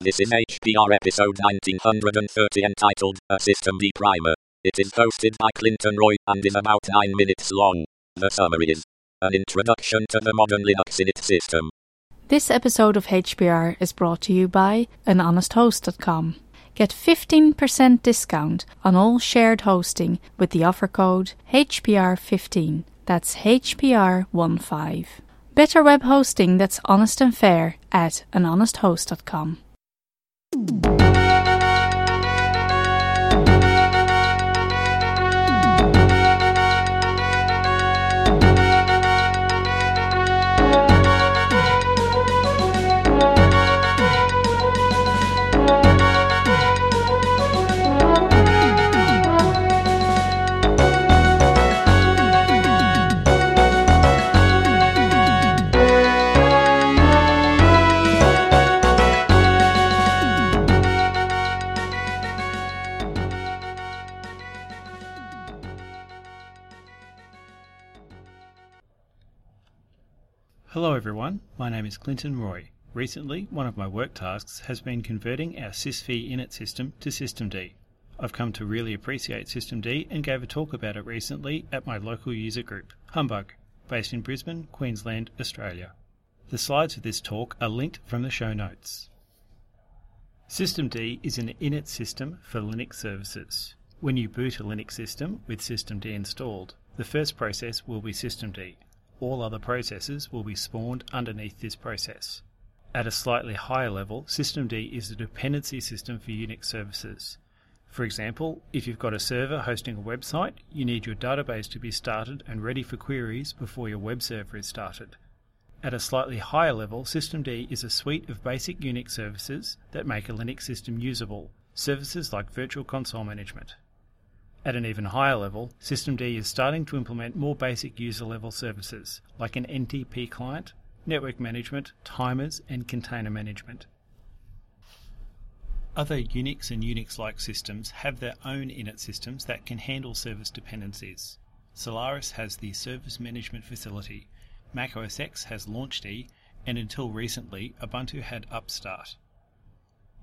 This is HPR episode 1930 entitled A systemd Primer. It is hosted by Clinton Roy and is about 9 minutes long. The summary is an introduction to the modern Linux init system. This episode of HPR is brought to you by anhonesthost.com. Get 15% discount on all shared hosting with the offer code HPR15. That's HPR15. Better web hosting that's honest and fair at anhonesthost.com. Thank you. Hello everyone, my name is Clinton Roy. Recently, one of my work tasks has been converting our sysv init system to systemd. I've come to really appreciate systemd and gave a talk about it recently at my local user group, Humbug, based in Brisbane, Queensland, Australia. The slides for this talk are linked from the show notes. Systemd is an init system for Linux services. When you boot a Linux system with systemd installed, the first process will be systemd, all other processes will be spawned underneath this process. At a slightly higher level, systemd is a dependency system for Unix services. For example, if you've got a server hosting a website, you need your database to be started and ready for queries before your web server is started. At a slightly higher level, systemd is a suite of basic Unix services that make a Linux system usable, services like virtual console management. At an even higher level, systemd is starting to implement more basic user level services like an NTP client, network management, timers, and container management. Other Unix and Unix like systems have their own init systems that can handle service dependencies. Solaris has the Service Management Facility, Mac OS X has LaunchD, and until recently, Ubuntu had Upstart.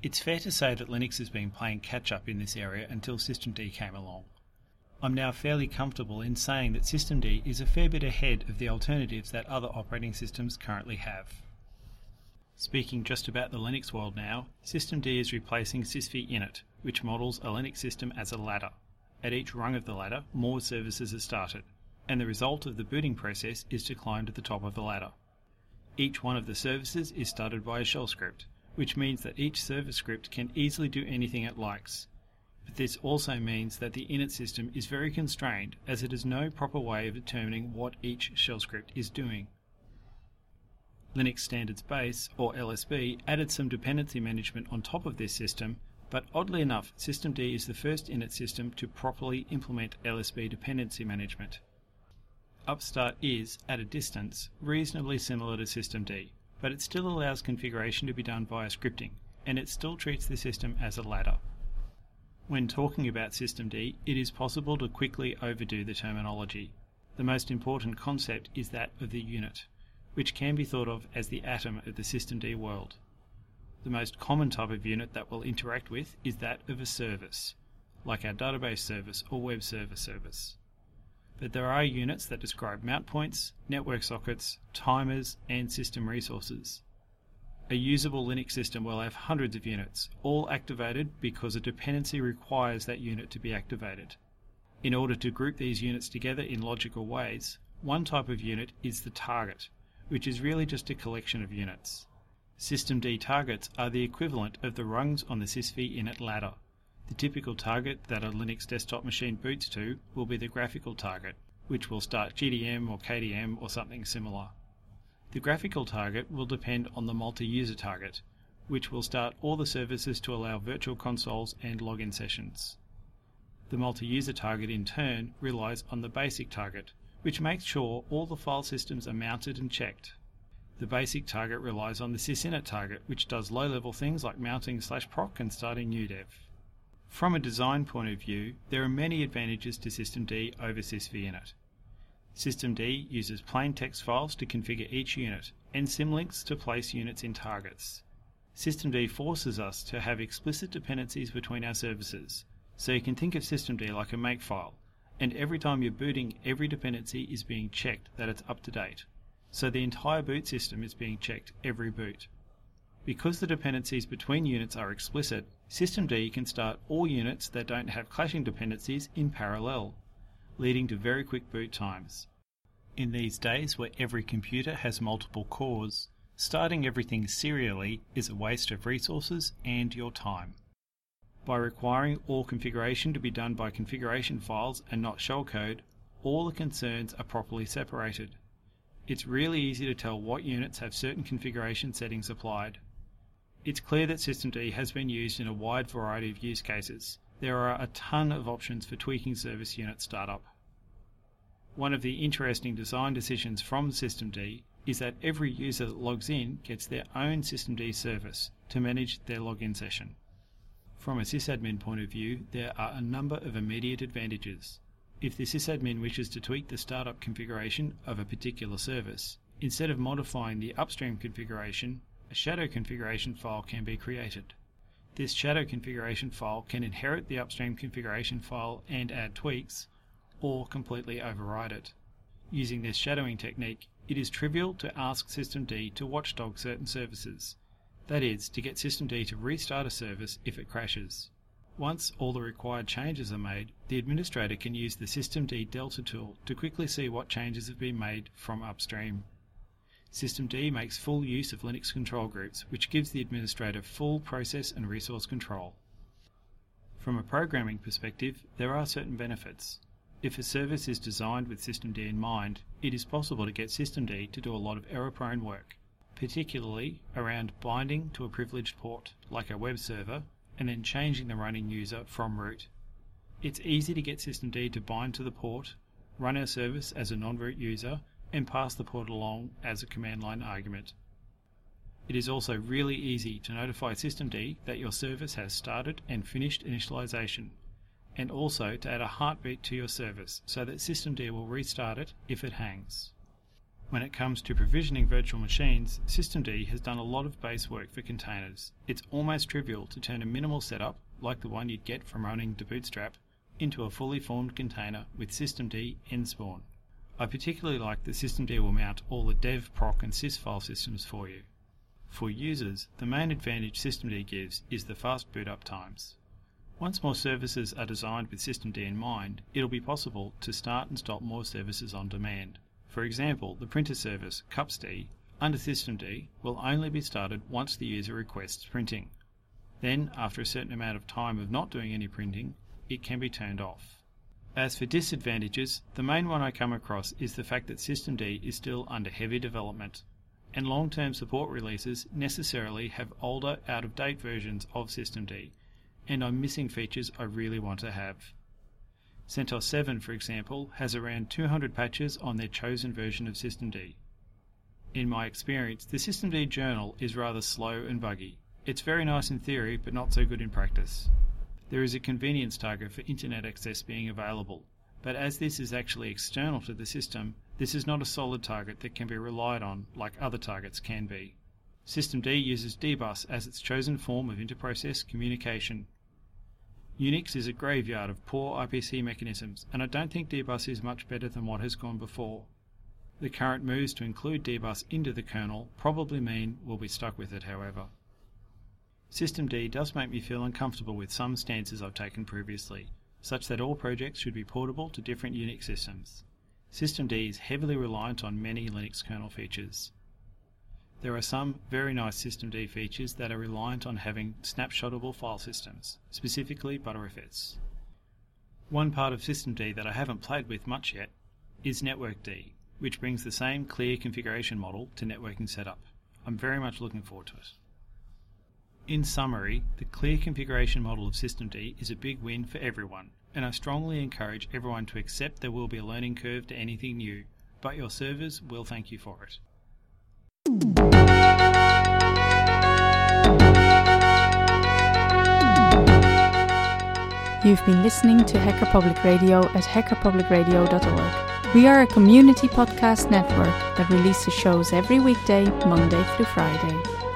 It's fair to say that Linux has been playing catch up in this area until systemd came along. I'm now fairly comfortable in saying that systemd is a fair bit ahead of the alternatives that other operating systems currently have. Speaking just about the Linux world now, systemd is replacing sysv init, which models a Linux system as a ladder. At each rung of the ladder, more services are started, and the result of the booting process is to climb to the top of the ladder. Each one of the services is started by a shell script, which means that each server script can easily do anything it likes. But this also means that the init system is very constrained as it has no proper way of determining what each shell script is doing. Linux Standards Base, or LSB, added some dependency management on top of this system, but oddly enough, systemd is the first init system to properly implement LSB dependency management. Upstart is, at a distance, reasonably similar to systemd, but it still allows configuration to be done via scripting, and it still treats the system as a ladder. When talking about systemd, it is possible to quickly overdo the terminology. The most important concept is that of the unit, which can be thought of as the atom of the systemd world. The most common type of unit that we'll interact with is that of a service, like our database service or web server service but there are units that describe mount points, network sockets, timers, and system resources. A usable Linux system will have hundreds of units, all activated because a dependency requires that unit to be activated. In order to group these units together in logical ways, one type of unit is the target, which is really just a collection of units. Systemd targets are the equivalent of the rungs on the sysv init ladder. The typical target that a Linux desktop machine boots to will be the graphical target, which will start GDM or KDM or something similar. The graphical target will depend on the multi-user target, which will start all the services to allow virtual consoles and login sessions. The multi-user target in turn relies on the basic target, which makes sure all the file systems are mounted and checked. The basic target relies on the sysinit target, which does low-level things like mounting slash proc and starting udev. From a design point of view, there are many advantages to systemd over sysvinit. Systemd uses plain text files to configure each unit and symlinks to place units in targets. Systemd forces us to have explicit dependencies between our services. So you can think of Systemd like a makefile, and every time you're booting, every dependency is being checked that it's up to date. So the entire boot system is being checked every boot. Because the dependencies between units are explicit, Systemd can start all units that don't have clashing dependencies in parallel, leading to very quick boot times. In these days where every computer has multiple cores, starting everything serially is a waste of resources and your time. By requiring all configuration to be done by configuration files and not shellcode, all the concerns are properly separated. It's really easy to tell what units have certain configuration settings applied. It's clear that Systemd has been used in a wide variety of use cases. There are a ton of options for tweaking service unit startup. One of the interesting design decisions from Systemd is that every user that logs in gets their own Systemd service to manage their login session. From a sysadmin point of view, there are a number of immediate advantages. If the sysadmin wishes to tweak the startup configuration of a particular service, instead of modifying the upstream configuration, a shadow configuration file can be created. This shadow configuration file can inherit the upstream configuration file and add tweaks, or completely override it. Using this shadowing technique, it is trivial to ask Systemd to watchdog certain services, that is, to get Systemd to restart a service if it crashes. Once all the required changes are made, the administrator can use the Systemd Delta tool to quickly see what changes have been made from upstream. Systemd makes full use of Linux control groups, which gives the administrator full process and resource control. From a programming perspective, there are certain benefits. If a service is designed with Systemd in mind, it is possible to get Systemd to do a lot of error-prone work, particularly around binding to a privileged port, like a web server, and then changing the running user from root. It's easy to get Systemd to bind to the port, run our service as a non-root user, and pass the port along as a command line argument. It is also really easy to notify Systemd that your service has started and finished initialization and also to add a heartbeat to your service so that Systemd will restart it if it hangs. When it comes to provisioning virtual machines, Systemd has done a lot of base work for containers. It's almost trivial to turn a minimal setup, like the one you'd get from running debootstrap, into a fully formed container with Systemd nspawn. I particularly like that Systemd will mount all the dev, proc and sys file systems for you. For users, the main advantage Systemd gives is the fast boot up times. Once more services are designed with Systemd in mind, it'll be possible to start and stop more services on demand. For example, the printer service, cupsd, under Systemd will only be started once the user requests printing. Then, after a certain amount of time of not doing any printing, it can be turned off. As for disadvantages, the main one I come across is the fact that Systemd is still under heavy development, and long-term support releases necessarily have older, out-of-date versions of Systemd, and I'm missing features I really want to have. CentOS 7, for example, has around 200 patches on their chosen version of Systemd. In my experience, the Systemd journal is rather slow and buggy. It's very nice in theory, but not so good in practice. There is a convenience target for internet access being available, but as this is actually external to the system, this is not a solid target that can be relied on like other targets can be. Systemd uses dbus as its chosen form of interprocess communication, Unix is a graveyard of poor IPC mechanisms, and I don't think dbus is much better than what has gone before. The current moves to include dbus into the kernel probably mean we'll be stuck with it, however. Systemd does make me feel uncomfortable with some stances I've taken previously, such that all projects should be portable to different Unix systems. Systemd is heavily reliant on many Linux kernel features. There are some very nice Systemd features that are reliant on having snapshotable file systems, specifically Btrfs. One part of Systemd that I haven't played with much yet is NetworkD, which brings the same clear configuration model to networking setup. I'm very much looking forward to it. In summary, the clear configuration model of Systemd is a big win for everyone, and I strongly encourage everyone to accept there will be a learning curve to anything new, but your servers will thank you for it. You've been listening to Hacker Public Radio at hackerpublicradio.org. We are a community podcast network that releases shows every weekday, Monday through Friday.